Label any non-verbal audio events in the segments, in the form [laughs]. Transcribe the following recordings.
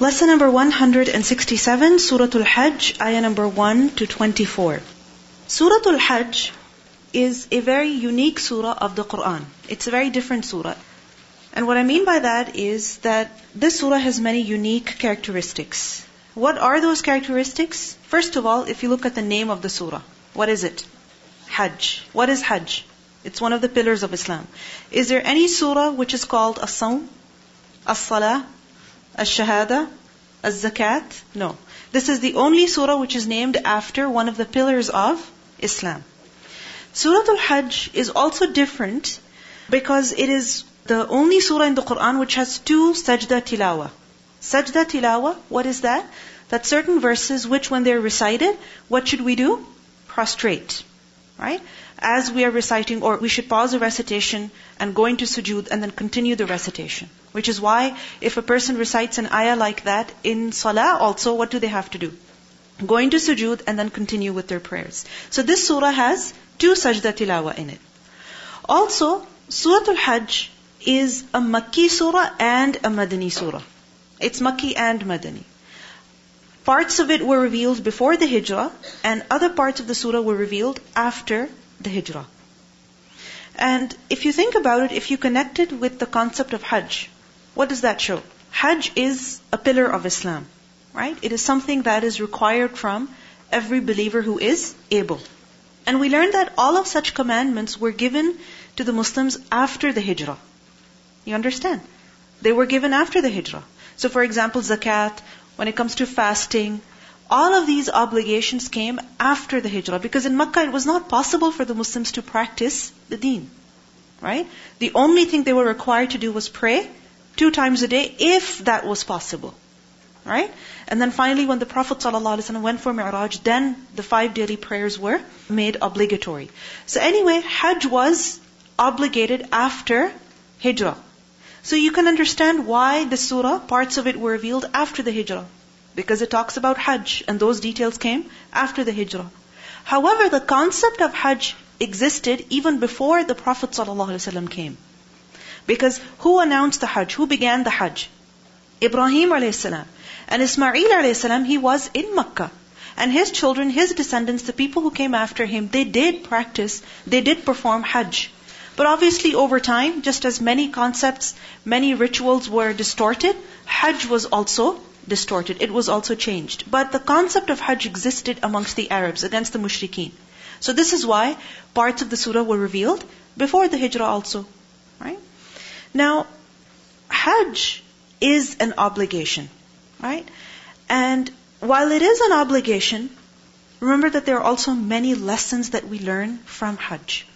Lesson number 167, Surah Al-Hajj, ayah number 1 to 24. Surah Al-Hajj is a very unique surah of the Quran. It's a very different surah. And what I mean by that is that this surah has many unique characteristics. What are those characteristics? First of all, if you look at the name of the surah, what is it? Hajj. What is Hajj? It's one of the pillars of Islam. Is there any surah which is called as-sawm, as-salah, as-shahada, as-zakat? No. This is the only surah which is named after one of the pillars of Islam. Surah Al-Hajj is also different because it is the only surah in the Quran which has two sajda tilawa. Sajda tilawa, what is that? That certain verses which when they're recited, what should we do? Prostrate. Right? As we are reciting, or we should pause the recitation and go into sujood and then continue the recitation. Which is why if a person recites an ayah like that in salah also, what do they have to do? Go into sujood and then continue with their prayers. So this surah has two sajda tilawa in it. Also, Surah Al-Hajj is a Makki surah and a Madani surah. It's Makki and Madani. Parts of it were revealed before the Hijrah, and other parts of the surah were revealed after the Hijrah. And if you think about it, if you connect it with the concept of Hajj, what does that show? Hajj is a pillar of Islam, right? It is something that is required from every believer who is able. And we learn that all of such commandments were given to the Muslims after the Hijrah. You understand? They were given after the Hijrah. So for example, zakat, when it comes to fasting, all of these obligations came after the Hijrah because in Makkah it was not possible for the Muslims to practice the deen. Right? The only thing they were required to do was pray two times a day if that was possible. Right? And then finally, when the Prophet ﷺ went for Mi'raj, then the five daily prayers were made obligatory. So anyway, Hajj was obligated after Hijrah. So you can understand why the surah, parts of it were revealed after the Hijrah. Because it talks about Hajj, and those details came after the Hijrah. However, the concept of Hajj existed even before the Prophet ﷺ came. Because who announced the Hajj? Who began the Hajj? Ibrahim a.s. And Ismail a.s., he was in Makkah. And his children, his descendants, the people who came after him, they did practice, they did perform Hajj. But obviously over time, just as many concepts, many rituals were distorted, Hajj was also distorted. It was also changed. But the concept of Hajj existed amongst the Arabs, against the mushrikeen. So this is why parts of the surah were revealed before the Hijrah also. Right? Now, Hajj is an obligation. Right? And while it is an obligation, remember that there are also many lessons that we learn from Hajj.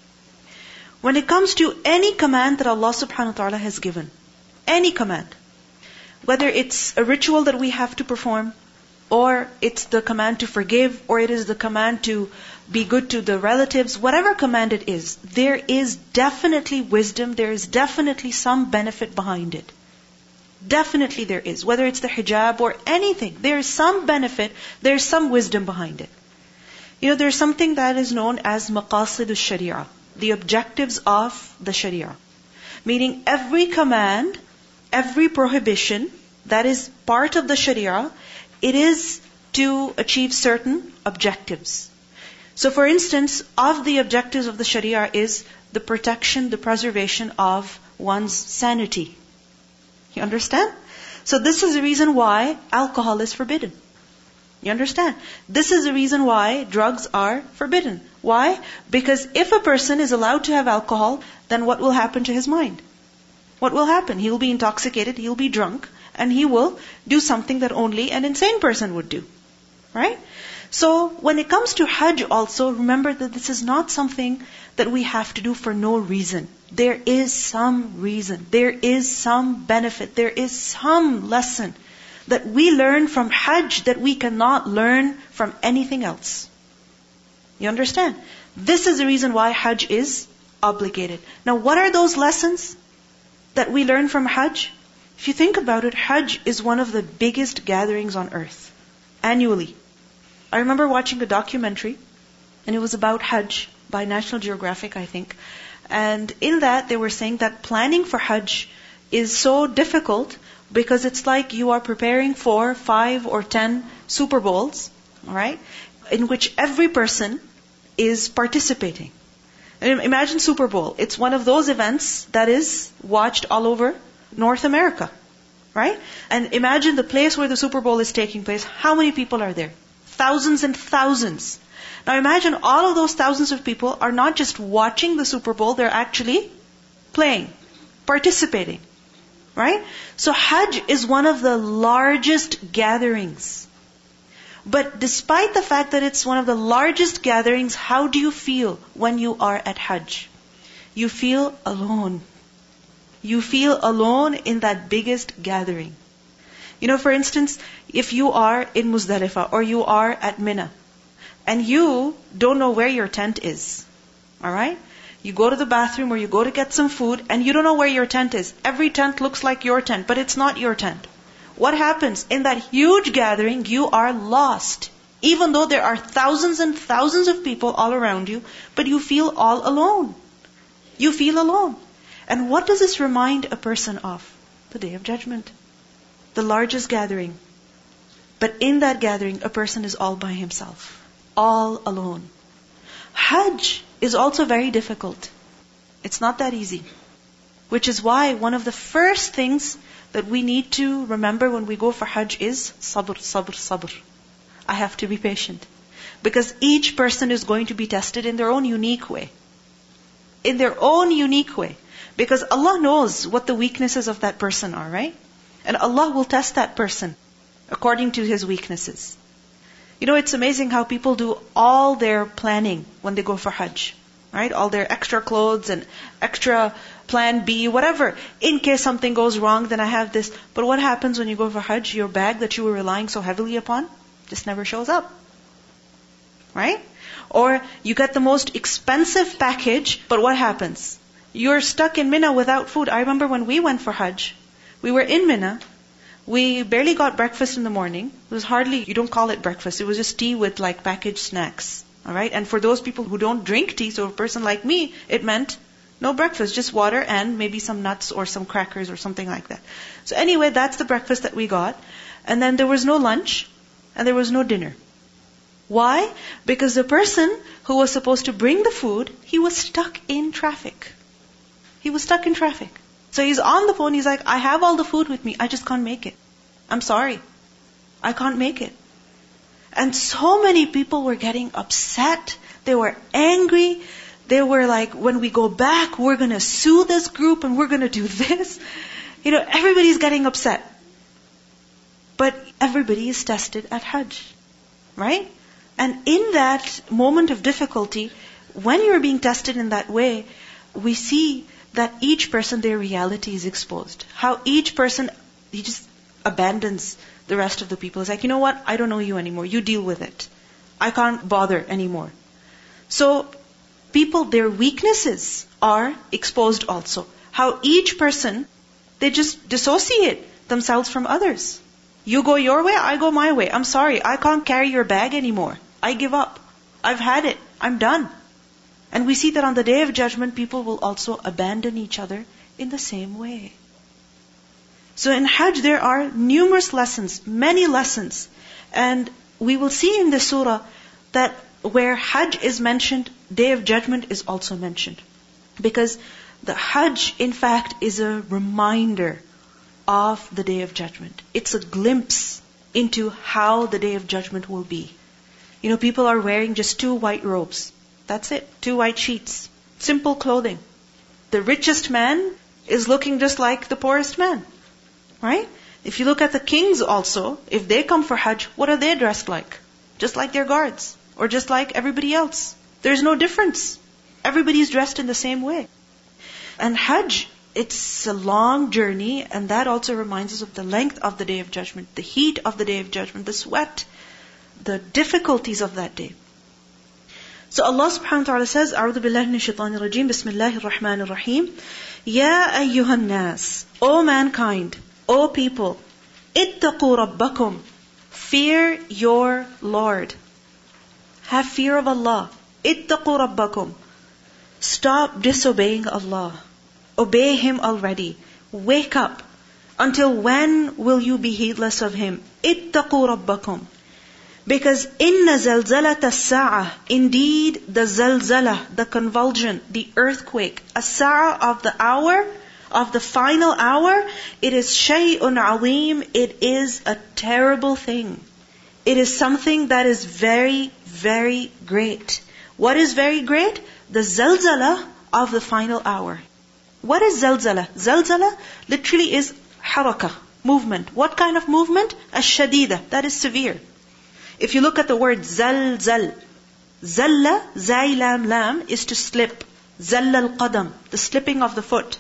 When it comes to any command that Allah subhanahu wa ta'ala has given, any command, whether it's a ritual that we have to perform, or it's the command to forgive, or it is the command to be good to the relatives, whatever command it is, there is definitely wisdom, there is definitely some benefit behind it. Definitely there is. Whether it's the hijab or anything, there is some benefit, there is some wisdom behind it. You know, there's something that is known as maqasid al-sharia, the objectives of the sharia. Meaning every command, every prohibition that is part of the sharia, it is to achieve certain objectives. So for instance, of the objectives of the sharia is the protection, the preservation of one's sanity. You understand? So this is the reason why alcohol is forbidden. You understand? This is the reason why drugs are forbidden. Why? Because if a person is allowed to have alcohol, then what will happen to his mind? What will happen? He will be intoxicated, he will be drunk, and he will do something that only an insane person would do. Right? So when it comes to Hajj also, remember that this is not something that we have to do for no reason. There is some reason. There is some benefit. There is some lesson that we learn from Hajj that we cannot learn from anything else. You understand? This is the reason why Hajj is obligated. Now what are those lessons that we learn from Hajj? If you think about it, Hajj is one of the biggest gatherings on earth, annually. I remember watching a documentary, and it was about Hajj by National Geographic, I think. And in that, they were saying that planning for Hajj is so difficult because it's like you are preparing for five or ten Super Bowls, right? in which every person is participating. Imagine Super Bowl. It's one of those events that is watched all over North America. Right? And imagine the place where the Super Bowl is taking place. How many people are there? Thousands and thousands. Now imagine all of those thousands of people are not just watching the Super Bowl, they're actually playing, participating. Right? So Hajj is one of the largest gatherings. But despite the fact that it's one of the largest gatherings, how do you feel when you are at Hajj? You feel alone. You feel alone in that biggest gathering. You know, for instance, if you are in Muzdalifah or you are at Mina and you don't know where your tent is, alright? You go to the bathroom or you go to get some food and you don't know where your tent is. Every tent looks like your tent, but it's not your tent. What happens? In that huge gathering, you are lost. Even though there are thousands and thousands of people all around you, but you feel all alone. You feel alone. And what does this remind a person of? The day of judgment. The largest gathering. But in that gathering, a person is all by himself. All alone. Hajj is also very difficult. It's not that easy. Which is why one of the first things that we need to remember when we go for Hajj is sabr, sabr, sabr. I have to be patient. Because each person is going to be tested in their own unique way. In their own unique way. Because Allah knows what the weaknesses of that person are, right? And Allah will test that person according to his weaknesses. You know, it's amazing how people do all their planning when they go for Hajj. Right? All their extra clothes and extra plan B, whatever. In case something goes wrong, then I have this. But what happens when you go for Hajj? Your bag that you were relying so heavily upon just never shows up. Right? Or you get the most expensive package, but what happens? You're stuck in Mina without food. I remember when we went for Hajj, we were in Mina. We barely got breakfast in the morning. It was hardly, you don't call it breakfast. It was just tea with like packaged snacks. Alright? And for those people who don't drink tea, so a person like me, it meant no breakfast, just water and maybe some nuts or some crackers or something like that. So anyway, that's the breakfast that we got. And then there was no lunch and there was no dinner. Why? Because the person who was supposed to bring the food, he was stuck in traffic. He was stuck in traffic. So he's on the phone, he's like, I have all the food with me, I just can't make it. I'm sorry. I can't make it. And so many people were getting upset. They were angry. They were like, when we go back, we're gonna sue this group and we're gonna do [laughs] this. You know, everybody's getting upset. But everybody is tested at Hajj. Right? And in that moment of difficulty, when you're being tested in that way, we see that each person, their reality is exposed. How each person, he just abandons the rest of the people. It's like, you know what? I don't know you anymore. You deal with it. I can't bother anymore. So, people, their weaknesses are exposed also. How each person, they just dissociate themselves from others. You go your way, I go my way. I'm sorry, I can't carry your bag anymore. I give up. I've had it. I'm done. And we see that on the day of judgment, people will also abandon each other in the same way. So in Hajj, there are numerous lessons, many lessons. And we will see in the surah that where Hajj is mentioned, Day of Judgment is also mentioned. Because the Hajj, in fact, is a reminder of the Day of Judgment. It's a glimpse into how the Day of Judgment will be. You know, people are wearing just two white robes. That's it. Two white sheets. Simple clothing. The richest man is looking just like the poorest man. Right? If you look at the kings also, if they come for Hajj, what are they dressed like? Just like their guards. Or just like everybody else. There's no difference. Everybody's dressed in the same way. And Hajj, it's a long journey, and that also reminds us of the length of the Day of Judgment, the heat of the Day of Judgment, the sweat, the difficulties of that day. So Allah subhanahu wa ta'ala says, أعوذ بالله من الشيطان الرجيم بسم الله الرحمن الرحيم يا أيها الناس O mankind, O people, اتقوا ربكم Fear your Lord. Have fear of Allah. اتقوا ربكم Stop disobeying Allah. Obey Him already. Wake up. Until when will you be heedless of him? اتقوا ربكم. because inna zalzalat as indeed the zalzala, the convulsion, the earthquake, as-sa'a of the hour, of the final hour, it is shay'un alim, it is a terrible thing. It is something that is very, very great. What is very great? The zalzala of the final hour. What is zalzala? Zalzala literally is haraka, movement. What kind of movement? Ash-shadida, that is severe. If you look at the word zalzal, zalla, zay lam lam, is to slip. Zalla al-qadam, the slipping of the foot.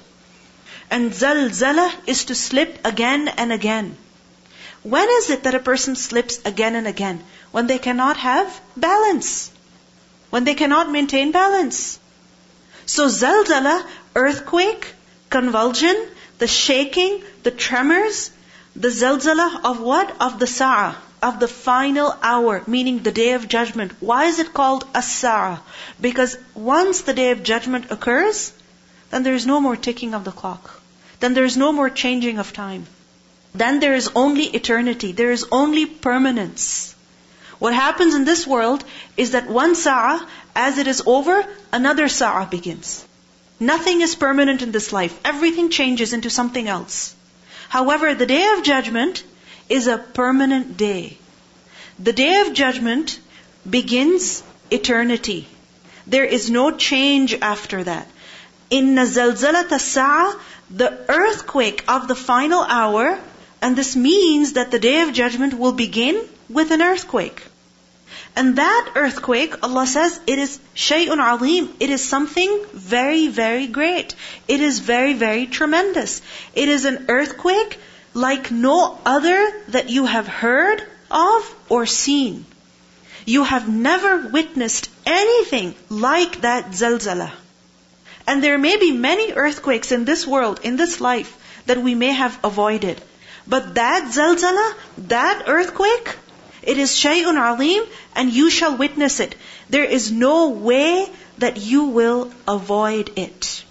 And zalzala is to slip again and again. When is it that a person slips again and again? When they cannot have balance. When they cannot maintain balance. So zalzala, earthquake, convulsion, the shaking, the tremors, the zalzala of what? Of the sa'a, of the final hour, meaning the day of judgment. Why is it called as-sa'a? Because once the day of judgment occurs, then there is no more ticking of the clock. Then there is no more changing of time. Then there is only eternity. There is only permanence. What happens in this world is that one sa'a, as it is over, another sa'a begins. Nothing is permanent in this life. Everything changes into something else. However, the day of judgment is a permanent day. The day of judgment begins eternity. There is no change after that. In zalzalat as the earthquake of the final hour, and this means that the day of judgment will begin with an earthquake. And that earthquake, Allah says, it is shay'un alim. It is something very, very great. It is very, very tremendous. It is an earthquake like no other that you have heard of or seen. You have never witnessed anything like that zalzala. And there may be many earthquakes in this world, in this life, that we may have avoided. But that zalzala, that earthquake, it is shay'un alim, and you shall witness it. There is no way that you will avoid it.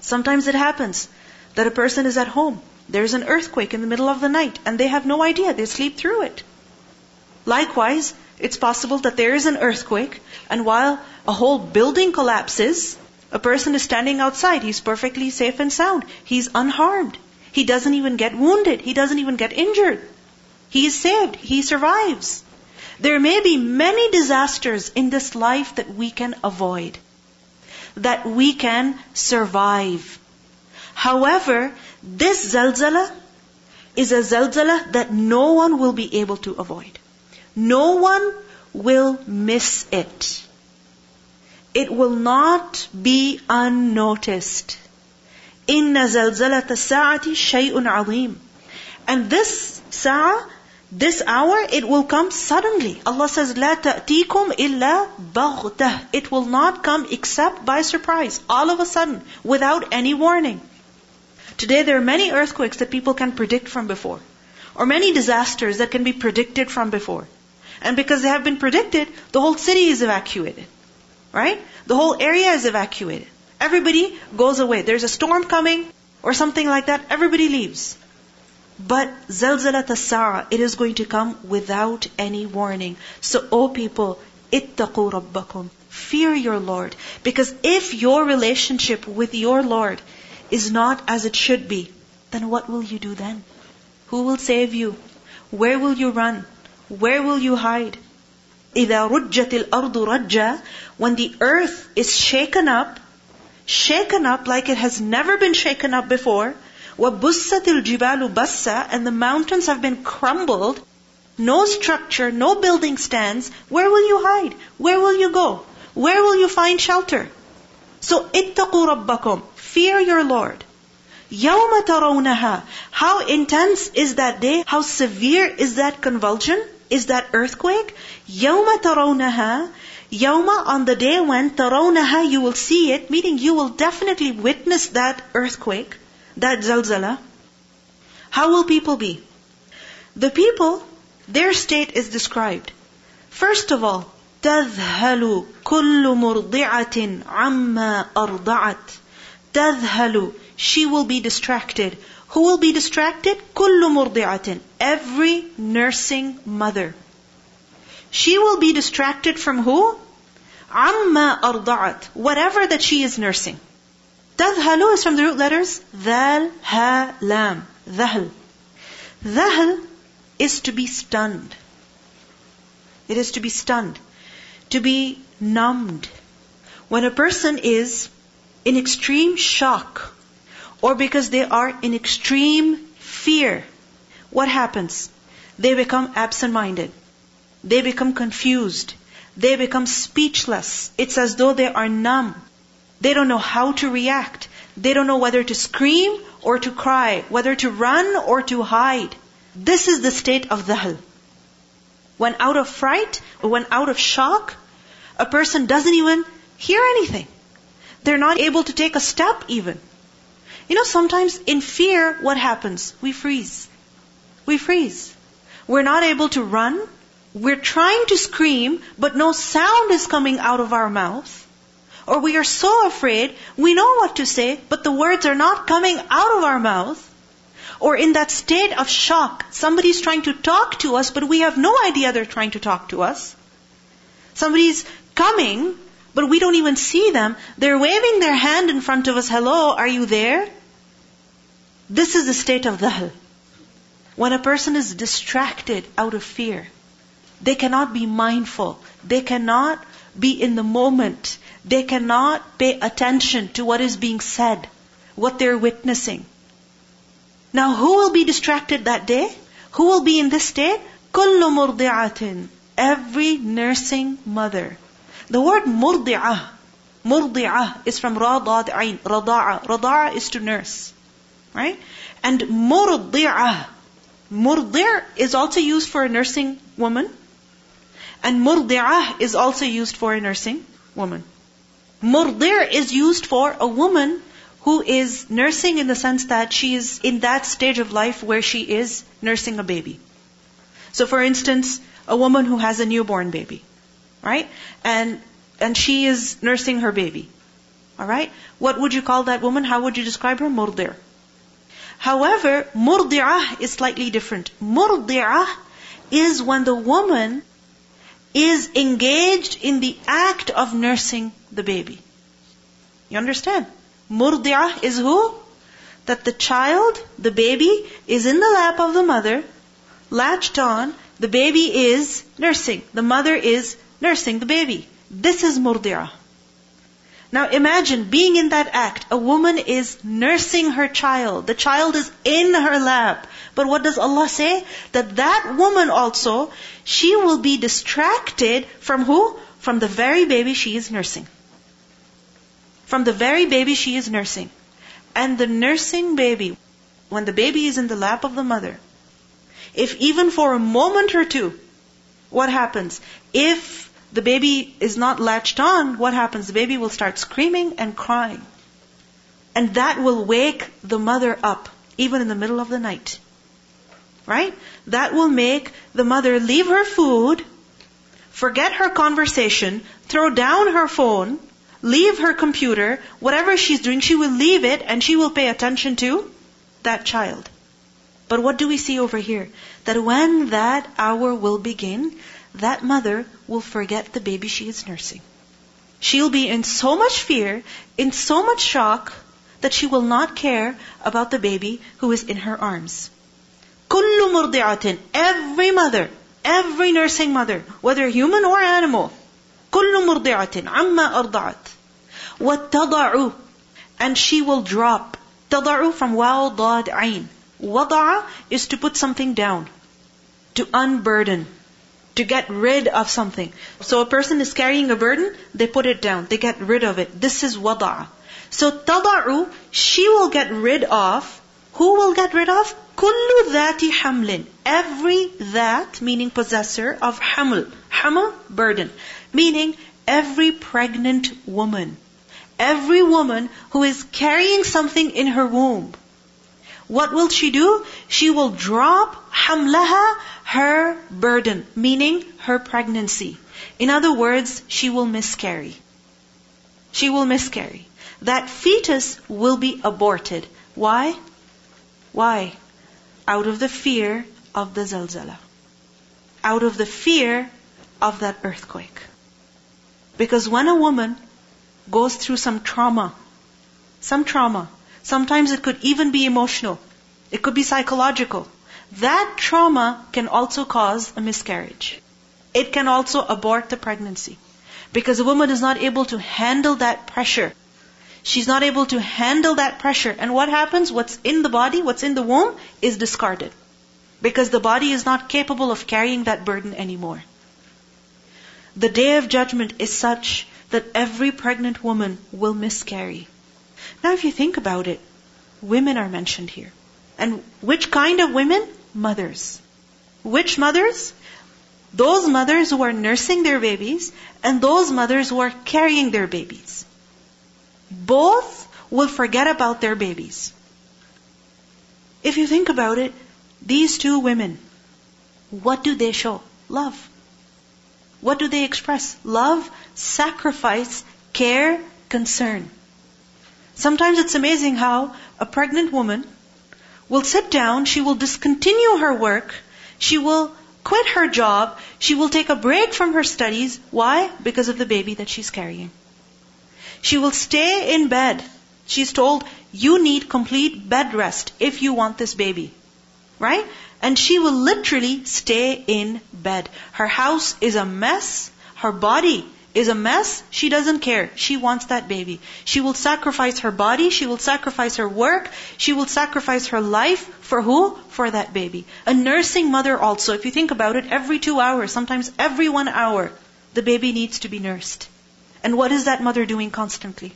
Sometimes it happens that a person is at home there's an earthquake in the middle of the night and they have no idea. They sleep through it. Likewise, it's possible that there is an earthquake and while a whole building collapses, a person is standing outside. He's perfectly safe and sound. He's unharmed. He doesn't even get wounded. He doesn't even get injured. He is saved. He survives. There may be many disasters in this life that we can avoid, that we can survive. However, this zalzala is a zalzala that no one will be able to avoid. No one will miss it. It will not be unnoticed. Inna zalzalata sa'ati shay'un alim. And this sa'a, this hour, it will come suddenly. Allah says, لا تأتيكم إلا بغتة. It will not come except by surprise, all of a sudden, without any warning. Today there are many earthquakes that people can predict from before. Or many disasters that can be predicted from before. And because they have been predicted, the whole city is evacuated. Right? The whole area is evacuated. Everybody goes away. There's a storm coming or something like that. Everybody leaves. But zalzalat as it is going to come without any warning. So, O people, ittaqu rabbakum. Fear your Lord. Because if your relationship with your Lord is not as it should be, then what will you do then? Who will save you? Where will you run? Where will you hide? إِذَا رُجَّتِ الْأَرْضُ رَجَّا When the earth is shaken up, shaken up like it has never been shaken up before, وَبُسَّتِ الْجِبَالُ بَسَّا And the mountains have been crumbled, no structure, no building stands, where will you hide? Where will you go? Where will you find shelter? So, اتقوا ربكم. Fear your Lord. يَوْمَ تَرَوْنَهَا How intense is that day? How severe is that convulsion? Is that earthquake? يَوْمَ تَرَوْنَهَا Yawma on the day when tarawnaha you will see it, meaning you will definitely witness that earthquake, that zalzala. How will people be? The people, their state is described. First of all, تذهل كل مرضعة عما أرضعت تذهل she will be distracted Who will be distracted? كل مرضعة. Every nursing mother. She will be distracted from who? عما أرضعت. Whatever that she is nursing. تذهل is from the root letters ذال, ha, lam. ذهل. ذهل is to be stunned. It is to be stunned. To be numbed. When a person is in extreme shock or because they are in extreme fear, what happens? They become absent-minded. They become confused. They become speechless. It's as though they are numb. They don't know how to react. They don't know whether to scream or to cry, whether to run or to hide. This is the state of dhahl. When out of fright, or when out of shock, a person doesn't even hear anything. They're not able to take a step even. You know, sometimes in fear, what happens? We freeze. We freeze. We're not able to run. We're trying to scream, but no sound is coming out of our mouth. Or we are so afraid, we know what to say, but the words are not coming out of our mouth. Or in that state of shock, somebody's trying to talk to us, but we have no idea they're trying to talk to us. Somebody's coming, but we don't even see them. They're waving their hand in front of us. Hello, are you there? This is the state of dhahl. When a person is distracted out of fear, they cannot be mindful. They cannot be in the moment. They cannot pay attention to what is being said, what they're witnessing. Now who will be distracted that day? Who will be in this state? كل مرضعة. Every nursing mother. the word murdi'ah, murdi'ah is from rada'in, rada'a. Rada'a is to nurse, right? And murdi'ah, murdi' is also used for a nursing woman, and murdi'ah is also used for a nursing woman. Murdi' is used for a woman who is nursing in the sense that she is in that stage of life where she is nursing a baby. So for instance, a woman who has a newborn baby right? And, and she is nursing her baby. Alright? What would you call that woman? How would you describe her? Murdir. However, murdi'ah is slightly different. Murdi'ah is when the woman is engaged in the act of nursing the baby. You understand? Murdi'ah is who? That the child, the baby, is in the lap of the mother, latched on, the baby is nursing. The mother is nursing the baby. This is murdi'ah. Now imagine being in that act. A woman is nursing her child. The child is in her lap. But what does Allah say? That that woman also, she will be distracted from who? From the very baby she is nursing. From the very baby she is nursing. And the nursing baby, when the baby is in the lap of the mother, if even for a moment or two, what happens? If the baby is not latched on, what happens? The baby will start screaming and crying. And that will wake the mother up, even in the middle of the night. Right? That will make the mother leave her food, forget her conversation, throw down her phone, leave her computer, whatever she's doing, she will leave it and she will pay attention to that child. But what do we see over here? That when that hour will begin, that mother will forget the baby she is nursing. She'll be in so much fear, in so much shock, that she will not care about the baby who is in her arms. كل مرضعة Every mother, every nursing mother, whether human or animal, كل مرضعة عما أرضعت وتضع and she will drop تضع from واو ضاد عين وضع is to put something down to unburden to get rid of something. So a person is carrying a burden, they put it down, they get rid of it. This is wada'a. So tada'u, she will get rid of, who will get rid of? Kullu dhati hamlin. Every that, meaning possessor of haml. Haml, burden. Meaning every pregnant woman. Every woman who is carrying something in her womb. What will she do? She will drop hamlaha, her burden, meaning her pregnancy. In other words, she will miscarry. She will miscarry. That fetus will be aborted. Why? Why? Out of the fear of the zalzala. Out of the fear of that earthquake. Because when a woman goes through some trauma, some trauma, sometimes it could even be emotional, it could be psychological, that trauma can also cause a miscarriage. It can also abort the pregnancy. Because a woman is not able to handle that pressure. She's not able to handle that pressure. And what happens? What's in the body, what's in the womb, is discarded. Because the body is not capable of carrying that burden anymore. The day of judgment is such that every pregnant woman will miscarry. Now, if you think about it, women are mentioned here. And which kind of women? Mothers. Which mothers? Those mothers who are nursing their babies and those mothers who are carrying their babies. Both will forget about their babies. If you think about it, these two women, what do they show? Love. What do they express? Love, sacrifice, care, concern. Sometimes it's amazing how a pregnant woman will sit down, she will discontinue her work, she will quit her job, she will take a break from her studies. Why? Because of the baby that she's carrying. She will stay in bed. She's told, you need complete bed rest if you want this baby. Right? And she will literally stay in bed. Her house is a mess. Her body is a mess, she doesn't care. She wants that baby. She will sacrifice her body, she will sacrifice her work, she will sacrifice her life for who? For that baby. A nursing mother also, if you think about it, every two hours, sometimes every one hour, the baby needs to be nursed. And what is that mother doing constantly?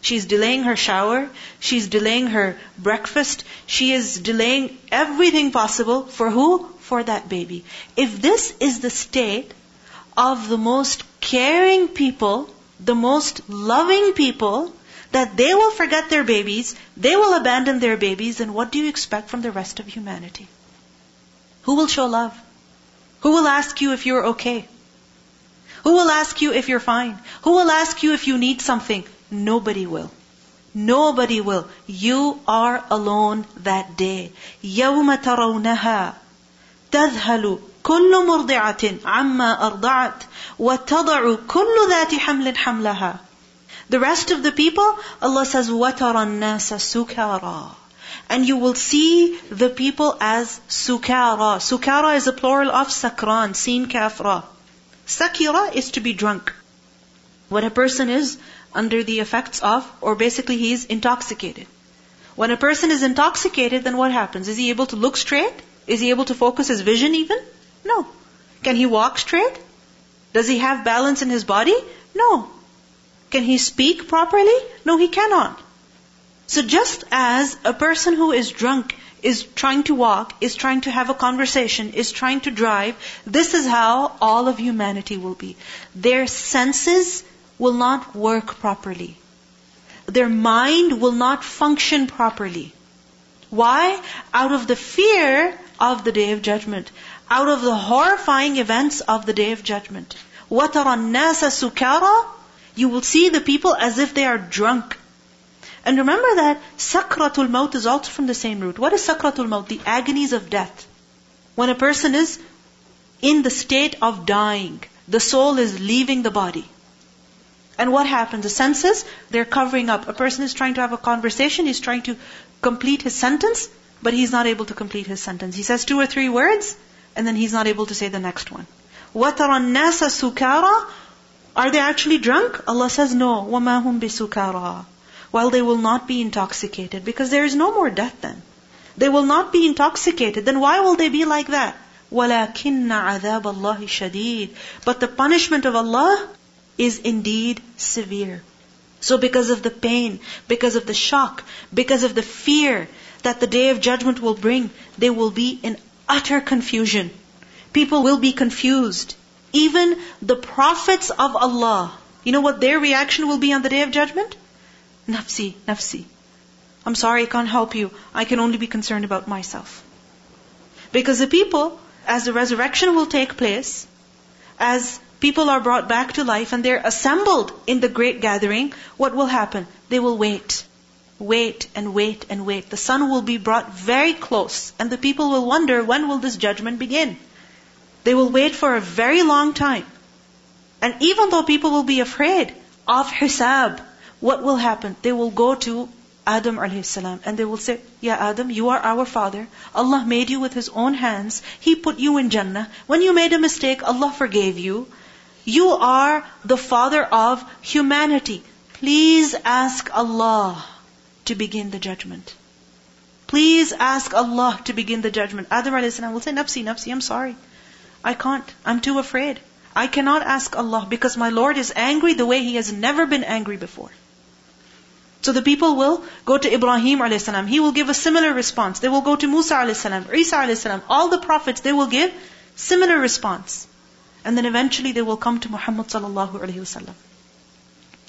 She's delaying her shower, she's delaying her breakfast, she is delaying everything possible for who? For that baby. If this is the state of the most caring people, the most loving people, that they will forget their babies, they will abandon their babies, then what do you expect from the rest of humanity? Who will show love? Who will ask you if you're okay? Who will ask you if you're fine? Who will ask you if you need something? Nobody will. Nobody will. You are alone that day. يَوْمَ تَرَوْنَهَا تَذْهَلُ كل مرضعة عما أرضعت وتضع كل ذات حمل حملها The rest of the people, Allah says, وَتَرَى النَّاسَ سُكَارًا And you will see the people as sukara. Sukara is a plural of sakran, seen kafra. Sakira is to be drunk. When a person is under the effects of, or basically he is intoxicated. When a person is intoxicated, then what happens? Is he able to look straight? Is he able to focus his vision even? No. Can he walk straight? Does he have balance in his body? No. Can he speak properly? No, he cannot. So just as a person who is drunk is trying to walk, is trying to have a conversation, is trying to drive, this is how all of humanity will be. Their senses will not work properly. Their mind will not function properly. Why? Out of the fear of the day of judgment out of the horrifying events of the day of judgment. وَتَرَى النَّاسَ سُكَارًا You will see the people as if they are drunk. And remember that sakratul maut is also from the same root. What is sakratul maut? The agonies of death. When a person is in the state of dying, the soul is leaving the body. And what happens? The senses, they're covering up. A person is trying to have a conversation, he's trying to complete his sentence, but he's not able to complete his sentence. He says two or three words, and then he's not able to say the next one. وَتَرَى النَّاسَ سُكَارًا Are they actually drunk? Allah says no. وَمَا هُمْ بِسُكَارًا While they will not be intoxicated, because there is no more death then. They will not be intoxicated. Then why will they be like that? وَلَكِنَّ عَذَابَ اللَّهِ شَدِيدٌ But the punishment of Allah is indeed severe. So because of the pain, because of the shock, because of the fear that the day of judgment will bring, they will be in utter confusion. People will be confused. Even the prophets of Allah, you know what their reaction will be on the day of judgment? Nafsi, nafsi. I'm sorry, I can't help you. I can only be concerned about myself. Because the people, as the resurrection will take place, as people are brought back to life and they're assembled in the great gathering, what will happen? They will wait. Wait and wait and wait. The sun will be brought very close and the people will wonder when will this judgment begin? They will wait for a very long time. And even though people will be afraid of hisab, what will happen? They will go to Adam alayhi salam and they will say, Yeah Adam, you are our father. Allah made you with His own hands. He put you in Jannah. When you made a mistake, Allah forgave you. You are the father of humanity. Please ask Allah to begin the judgment. Please ask Allah to begin the judgment. Adam a.s. will say, Nafsi, Nafsi, I'm sorry. I can't. I'm too afraid. I cannot ask Allah because my Lord is angry the way He has never been angry before. So the people will go to Ibrahim a.s. He will give a similar response. They will go to Musa a.s., Isa a.s. All the prophets, they will give similar response. And then eventually they will come to Muhammad sallallahu alayhi wa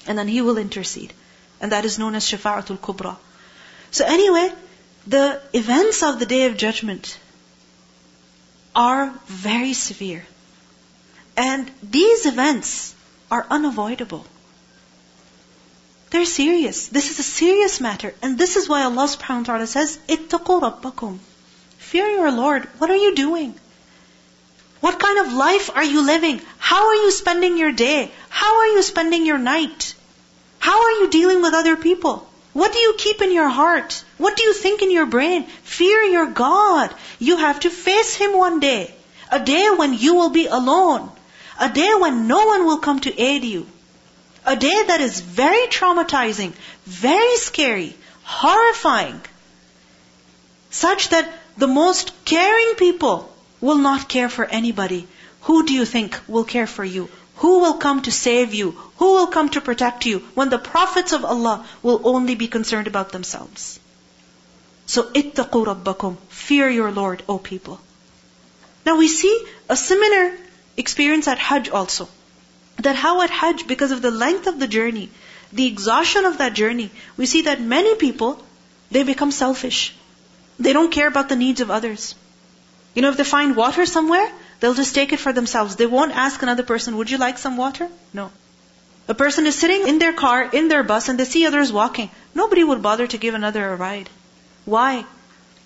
And then he will intercede. And that is known as Shafa'atul Kubra. So anyway, the events of the Day of Judgment are very severe. And these events are unavoidable. They're serious. This is a serious matter. And this is why Allah subhanahu wa ta'ala says, اتَّقُوا رَبَّكُمْ Fear your Lord. What are you doing? What kind of life are you living? How are you spending your day? How are you spending your night? How are you dealing with other people? What do you keep in your heart? What do you think in your brain? Fear your God. You have to face Him one day. A day when you will be alone. A day when no one will come to aid you. A day that is very traumatizing, very scary, horrifying. Such that the most caring people will not care for anybody. Who do you think will care for you? Who will come to save you? Who will come to protect you when the prophets of Allah will only be concerned about themselves? So, ittaqu rabbakum. Fear your Lord, O people. Now we see a similar experience at Hajj also. That how at Hajj, because of the length of the journey, the exhaustion of that journey, we see that many people, they become selfish. They don't care about the needs of others. You know, if they find water somewhere, They'll just take it for themselves. They won't ask another person, would you like some water? No. A person is sitting in their car, in their bus, and they see others walking. Nobody would bother to give another a ride. Why?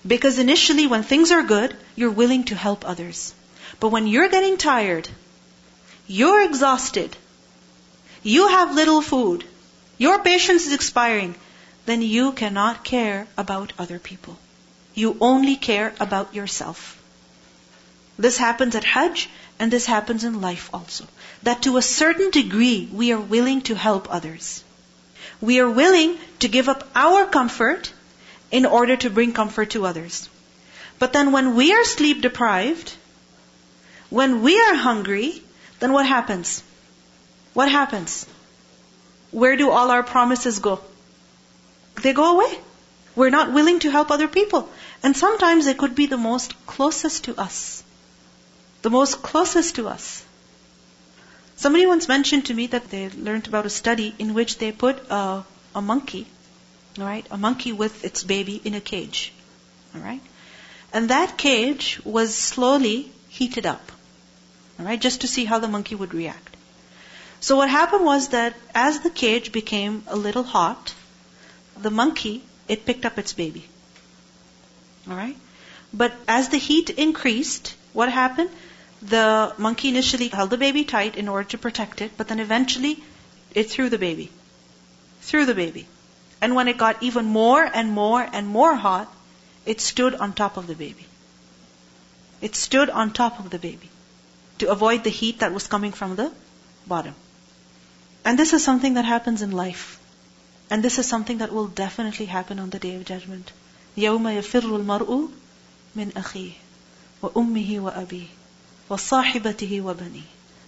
Because initially when things are good, you're willing to help others. But when you're getting tired, you're exhausted, you have little food, your patience is expiring, then you cannot care about other people. You only care about yourself. This happens at Hajj and this happens in life also. That to a certain degree we are willing to help others. We are willing to give up our comfort in order to bring comfort to others. But then when we are sleep deprived, when we are hungry, then what happens? What happens? Where do all our promises go? They go away. We're not willing to help other people. And sometimes it could be the most closest to us the most closest to us. Somebody once mentioned to me that they learned about a study in which they put a, a monkey, alright, a monkey with its baby in a cage, alright, and that cage was slowly heated up, alright, just to see how the monkey would react. So what happened was that as the cage became a little hot, the monkey, it picked up its baby. Alright? But as the heat increased, what happened? the monkey initially held the baby tight in order to protect it, but then eventually it threw the baby. Threw the baby. And when it got even more and more and more hot, it stood on top of the baby. It stood on top of the baby to avoid the heat that was coming from the bottom. And this is something that happens in life. And this is something that will definitely happen on the day of judgment. يَوْمَ يَفِرُّ الْمَرْءُ مِنْ أَخِيهِ وَأُمِّهِ وَأَبِيهِ وَصَاحِبَتِهِ وَبَنِيهِ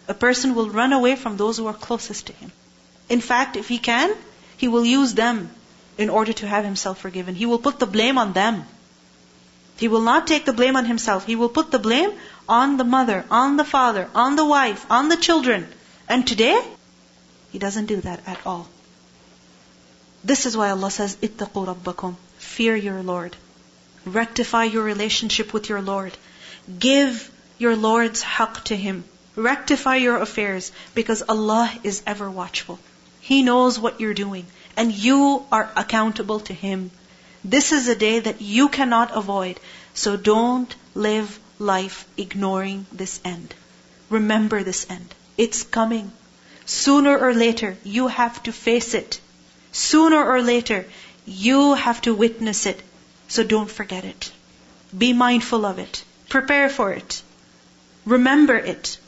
A person will run away from those who are closest to him. In fact, if he can, he will use them in order to have himself forgiven. He will put the blame on them. He will not take the blame on himself. He will put the blame on the mother, on the father, on the wife, on the children. And today, he doesn't do that at all. This is why Allah says, اتقوا ربكم. Fear your Lord. Rectify your relationship with your Lord. Give your Lord's haqq to Him. Rectify your affairs because Allah is ever watchful. He knows what you're doing. And you are accountable to Him. This is a day that you cannot avoid. So don't live life ignoring this end. Remember this end. It's coming. Sooner or later, you have to face it. Sooner or later, you have to witness it. So don't forget it. Be mindful of it. Prepare for it Remember it.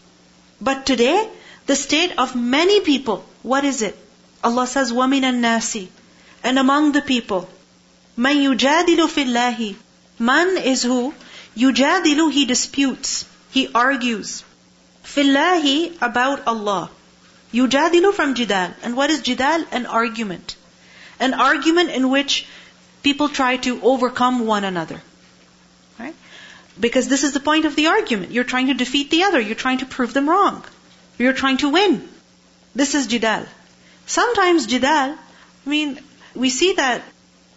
But today, the state of many people, what is it? Allah says, وَمِنَ النَّاسِ And among the people, مَن يُجَادِلُ فِي اللَّهِ Man is who? Yujadilu, he disputes. He argues. Fillahi, about Allah. Yujadilu from jidal. And what is jidal? An argument. An argument in which people try to overcome one another. Right? Because this is the point of the argument. You're trying to defeat the other. You're trying to prove them wrong. You're trying to win. This is jidal. Sometimes jidal, I mean, we see that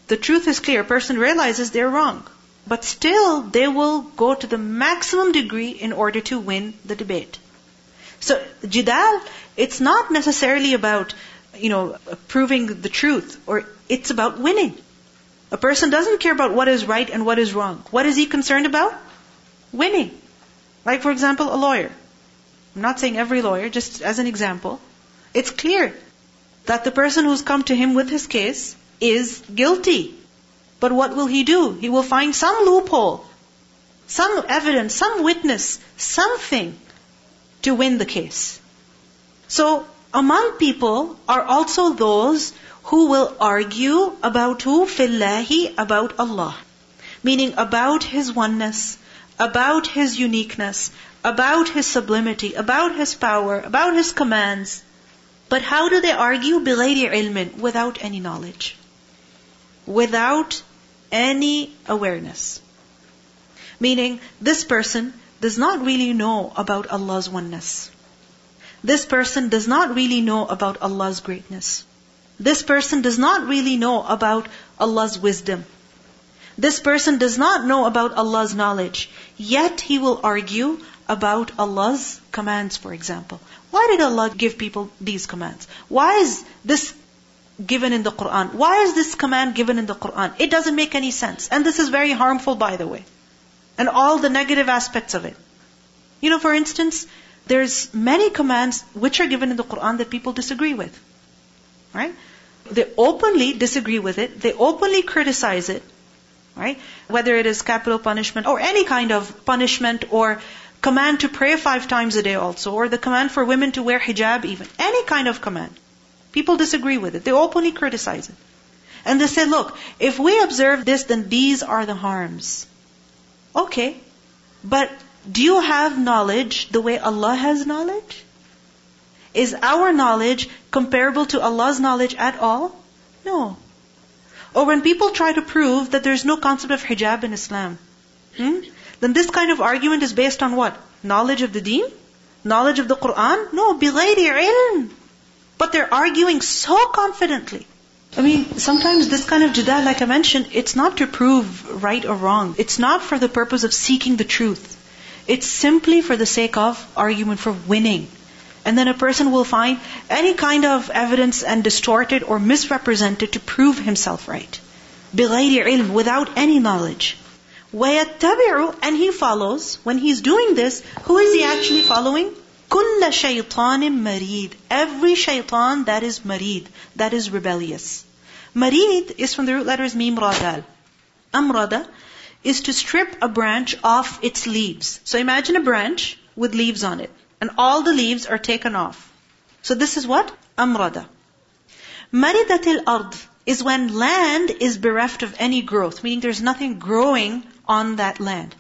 the truth is clear. A person realizes they're wrong. But still, they will go to the maximum degree in order to win the debate. So, jidal, it's not necessarily about, you know, proving the truth, or it's about winning. A person doesn't care about what is right and what is wrong. What is he concerned about? Winning. Like, for example, a lawyer. I'm not saying every lawyer, just as an example. It's clear that the person who's come to him with his case is guilty. But what will he do? He will find some loophole, some evidence, some witness, something to win the case. So, among people are also those who will argue about who? Fillahi, about Allah. Meaning about His oneness, about His uniqueness, about His sublimity, about His power, about His commands. But how do they argue? بِغَيْرِ ilmin, Without any knowledge. Without any awareness. Meaning, this person does not really know about Allah's oneness. This person does not really know about Allah's greatness. This person does not really know about Allah's wisdom. this person does not know about Allah's knowledge. Yet he will argue about Allah's commands, for example. Why did Allah give people these commands? Why is this given in the Quran. Why is this command given in the Quran? It doesn't make any sense. And this is very harmful, by the way. And all the negative aspects of it. You know, for instance, there's many commands which are given in the Quran that people disagree with. Right? They openly disagree with it. They openly criticize it. Right? Whether it is capital punishment or any kind of punishment or command to pray five times a day also, or the command for women to wear hijab even. Any kind of command. People disagree with it. They openly criticize it. And they say, look, if we observe this, then these are the harms. Okay. But do you have knowledge the way Allah has knowledge? Is our knowledge comparable to Allah's knowledge at all? No. Or when people try to prove that there's no concept of hijab in Islam, hmm? then this kind of argument is based on what? Knowledge of the deen? Knowledge of the Quran? No, بِغَيْرِ عِلْمٍ But they're arguing so confidently. I mean, sometimes this kind of jidal, like I mentioned, it's not to prove right or wrong. It's not for the purpose of seeking the truth. It's simply for the sake of argument, for winning. And then a person will find any kind of evidence and distort it or misrepresent it to prove himself right. بِغَيْرِ ilm, without any knowledge. وَيَتَّبِعُ And he follows, when he's doing this, who is he actually following? كل شيطان مريد. Every shaitan that is marid, that is rebellious. Marid is from the root letters mim radal. Amrada is to strip a branch off its leaves. So imagine a branch with leaves on it. And all the leaves are taken off. So this is what? Amrada. Maridatil ard is when land is bereft of any growth, meaning there's nothing growing on that land.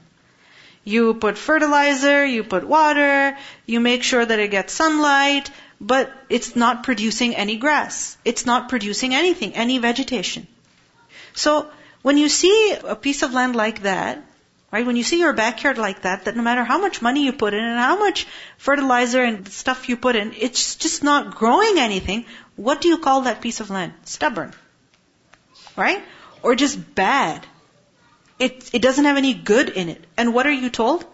You put fertilizer, you put water, you make sure that it gets sunlight, but it's not producing any grass. It's not producing anything, any vegetation. So, when you see a piece of land like that, right, when you see your backyard like that, that no matter how much money you put in and how much fertilizer and stuff you put in, it's just not growing anything, what do you call that piece of land? Stubborn. Right? Or just bad. It, it doesn't have any good in it. And what are you told?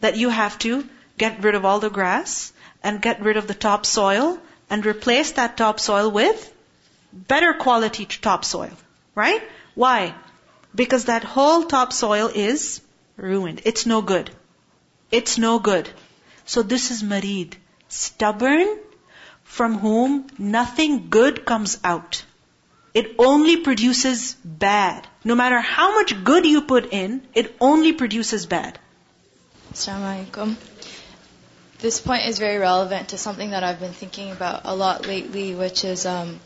That you have to get rid of all the grass and get rid of the topsoil and replace that topsoil with better quality topsoil. Right? Why? Because that whole topsoil is ruined. It's no good. It's no good. So this is marid. Stubborn, from whom nothing good comes out. It only produces bad. No matter how much good you put in, it only produces bad. Assalamu This point is very relevant to something that I've been thinking about a lot lately, which is um,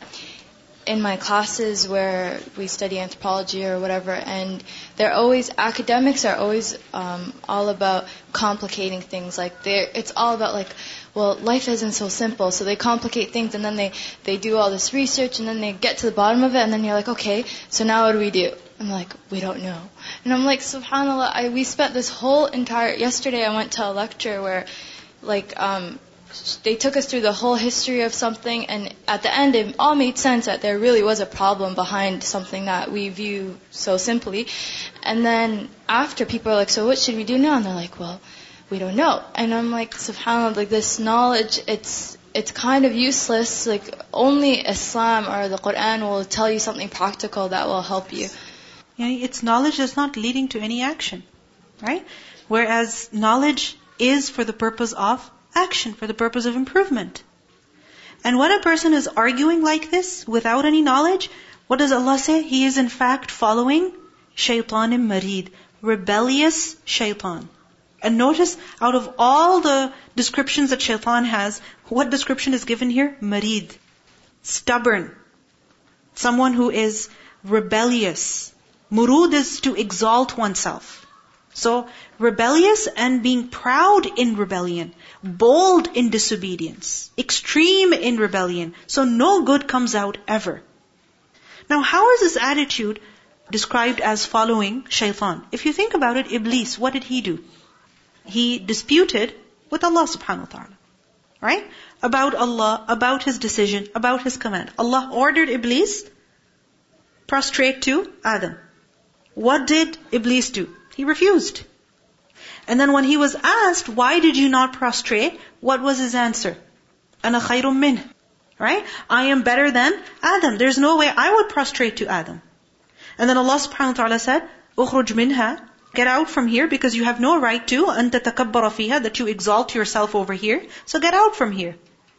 in my classes where we study anthropology or whatever, and they're always academics are always um, all about complicating things. Like it's all about like, well, life isn't so simple, so they complicate things, and then they they do all this research, and then they get to the bottom of it, and then you're like, okay, so now what do we do? I'm like, we don't know. And I'm like, subhanAllah, I, we spent this whole entire, yesterday I went to a lecture where, like, um, they took us through the whole history of something, and at the end, it all made sense that there really was a problem behind something that we view so simply. And then after, people are like, "So what should we do now?" And they're like, "Well, we don't know." And I'm like, "Subhanallah, like this knowledge, it's it's kind of useless. Like only Islam or the Quran will tell you something practical that will help you." Yeah, it's knowledge that's not leading to any action, right? Whereas knowledge is for the purpose of action for the purpose of improvement. And when a person is arguing like this without any knowledge, what does Allah say? He is in fact following shaytanim marid, rebellious shaitan. And notice, out of all the descriptions that shaitan has, what description is given here? Marid. Stubborn. Someone who is rebellious. Murud is to exalt oneself. So, rebellious and being proud in rebellion, bold in disobedience, extreme in rebellion. So no good comes out ever. Now, how is this attitude described as following shaitan? If you think about it, Iblis, what did he do? He disputed with Allah subhanahu wa ta'ala. Right? About Allah, about His decision, about His command. Allah ordered Iblis prostrate to Adam. What did Iblis do? He refused. And then when he was asked, why did you not prostrate? What was his answer? Ana khayrum min. Right? I am better than Adam. There's no way I would prostrate to Adam. And then Allah subhanahu wa ta'ala said, ukhruj minha. Get out from here because you have no right to, أن تتكبر فيها, that you exalt yourself over here. So get out from here.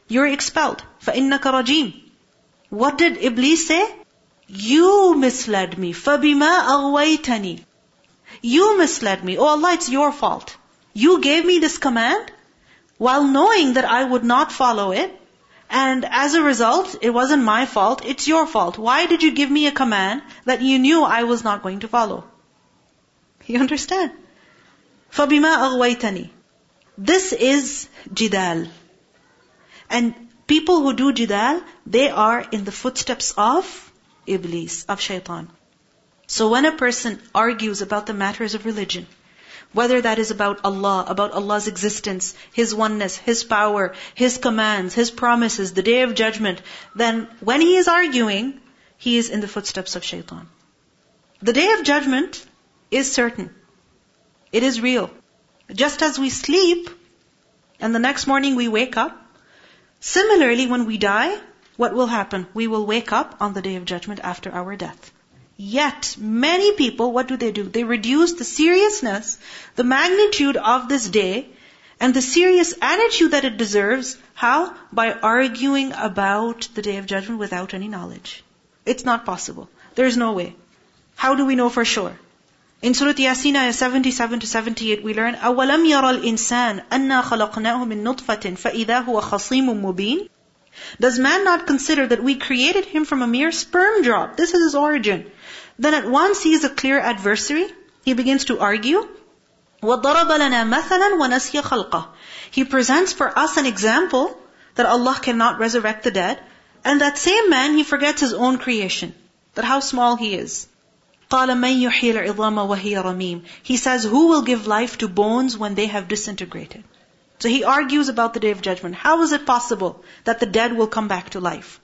You're expelled. فَإِنَّكَ رَجِيمٌ What did Iblis say? You misled me. فَبِمَا أَغْوَيْتَنِي You misled me. Oh Allah, it's your fault. You gave me this command while knowing that I would not follow it. And as a result, it wasn't my fault, it's your fault. Why did you give me a command that you knew I was not going to follow? You understand? فَبِمَا أَغْوَيْتَنِي This is jidal. And people who do jidal, they are in the footsteps of Iblis, of shaitan. So when a person argues about the matters of religion, whether that is about Allah, about Allah's existence, His oneness, His power, His commands, His promises, the day of judgment, then when he is arguing, he is in the footsteps of shaitan. The day of judgment is certain. It is real. Just as we sleep, and the next morning we wake up, similarly when we die, what will happen? We will wake up on the day of judgment after our death. Yet, many people, what do they do? They reduce the seriousness, the magnitude of this day, and the serious attitude that it deserves. How? By arguing about the day of judgment without any knowledge. It's not possible. There is no way. How do we know for sure? In Surah Yasin, ayah 77 to 78, we learn, أَوَلَمْ يَرَى الْإِنسَانِ أَنَّا خَلَقْنَاهُ مِن نُطْفَةٍ فَإِذَا هُوَ خَصِيمٌ مُبِينٌ does man not consider that we created him from a mere sperm drop? This is his origin. Then at once he is a clear adversary. He begins to argue. وَضَرَبَ لَنَا مَثَلًا وَنَسْيَ خَلْقَهُ He presents for us an example that Allah cannot resurrect the dead. And that same man, he forgets his own creation. That how small he is. قَالَ مَن يُحْيِي الْعِظَامَ وَهِيَ رَمِيمٌ He says, who will give life to bones when they have disintegrated? So he argues about the day of judgment. How is it possible that the dead will come back to life?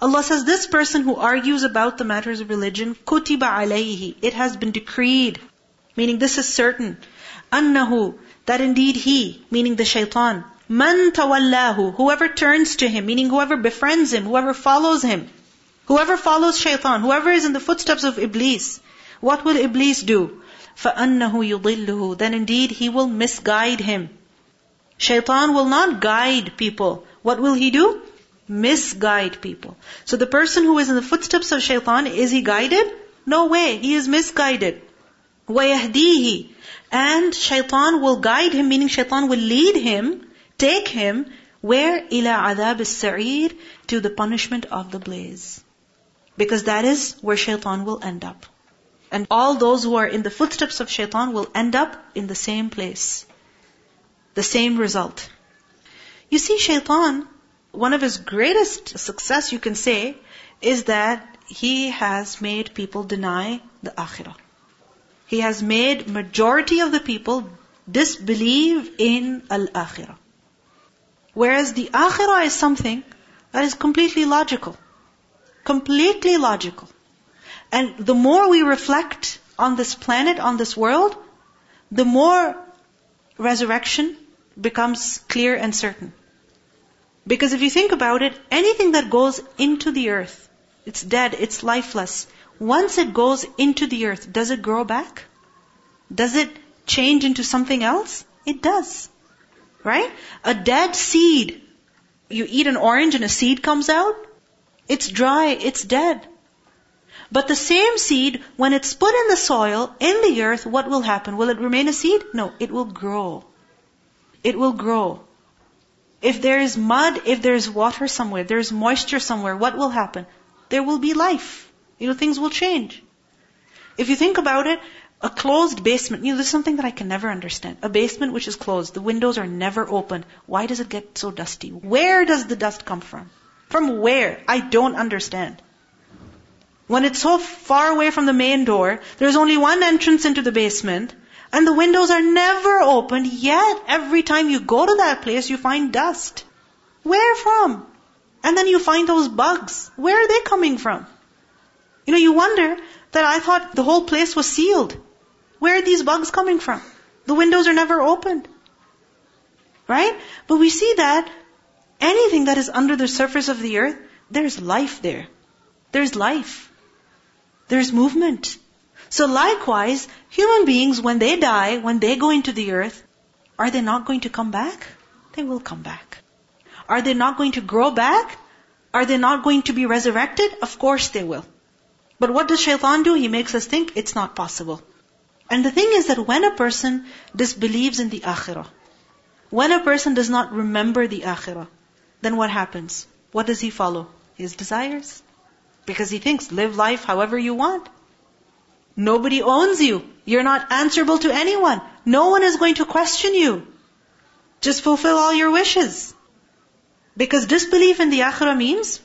Allah says this person who argues about the matters of religion, kutiba alayhi, it has been decreed, meaning this is certain. Annahu, that indeed he, meaning the shaitan, man tawallahu, whoever turns to him, meaning whoever befriends him, whoever follows him, Whoever follows shaitan, whoever is in the footsteps of Iblis, what will Iblis do? فَأَنَّهُ يُضِلُّهُ Then indeed he will misguide him. Shaitan will not guide people. What will he do? Misguide people. So the person who is in the footsteps of shaitan, is he guided? No way. He is misguided. وَيَهْدِيهِ And shaitan will guide him, meaning shaitan will lead him, take him, where? إِلَى عَذَابِ السَّعِيرِ To the punishment of the blaze. Because that is where shaitan will end up. And all those who are in the footsteps of shaitan will end up in the same place. The same result. You see, shaitan, one of his greatest success, you can say, is that he has made people deny the akhirah. He has made majority of the people disbelieve in al-akhirah. Whereas the akhirah is something that is completely logical. Completely logical. And the more we reflect on this planet, on this world, the more resurrection becomes clear and certain. Because if you think about it, anything that goes into the earth, it's dead, it's lifeless. Once it goes into the earth, does it grow back? Does it change into something else? It does. Right? A dead seed. You eat an orange and a seed comes out. It's dry, it's dead. But the same seed, when it's put in the soil, in the earth, what will happen? Will it remain a seed? No, it will grow. It will grow. If there is mud, if there is water somewhere, there is moisture somewhere, what will happen? There will be life. You know, things will change. If you think about it, a closed basement, you know, this is something that I can never understand. A basement which is closed, the windows are never open. Why does it get so dusty? Where does the dust come from? From where? I don't understand. When it's so far away from the main door, there's only one entrance into the basement, and the windows are never opened, yet every time you go to that place, you find dust. Where from? And then you find those bugs. Where are they coming from? You know, you wonder that I thought the whole place was sealed. Where are these bugs coming from? The windows are never opened. Right? But we see that anything that is under the surface of the earth, there's life there. There's life. There's movement. So likewise, human beings, when they die, when they go into the earth, are they not going to come back? They will come back. Are they not going to grow back? Are they not going to be resurrected? Of course they will. But what does shaitan do? He makes us think it's not possible. And the thing is that when a person disbelieves in the akhirah, when a person does not remember the akhirah, then what happens? What does he follow? His desires. Because he thinks, live life however you want. Nobody owns you. You're not answerable to anyone. No one is going to question you. Just fulfill all your wishes. Because disbelief in the akhirah means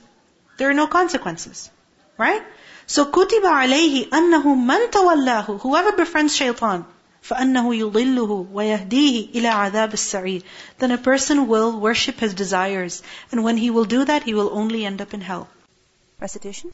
there are no consequences. Right? So كتب عليه أنه من تولاه whoever befriends shaitan فأنه يضله ويهديه إلى عذاب السعير then a person will worship his desires and when he will do that he will only end up in hell. Recitation